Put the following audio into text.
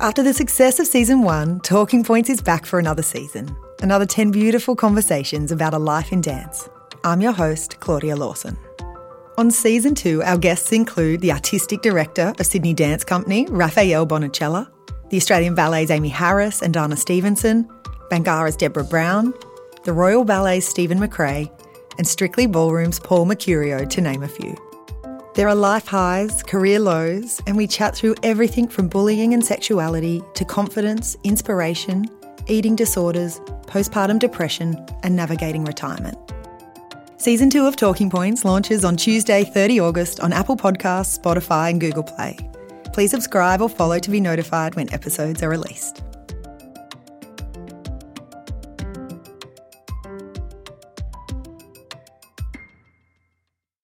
After the success of season one, Talking Points is back for another season. Another 10 beautiful conversations about a life in dance. I'm your host, Claudia Lawson. On season two, our guests include the artistic director of Sydney Dance Company, Rafael Bonachela, the Australian Ballet's Amy Harris and Dana Stephensen, Bangarra's Deborah Brown, the Royal Ballet's Steven McRae, and Strictly Ballroom's Paul Mercurio, to name a few. There are life highs, career lows, and we chat through everything from bullying and sexuality to confidence, inspiration, eating disorders, postpartum depression, and navigating retirement. Season 2 of Talking Points launches on Tuesday, 30 August on Apple Podcasts, Spotify, and Google Play. Please subscribe or follow to be notified when episodes are released.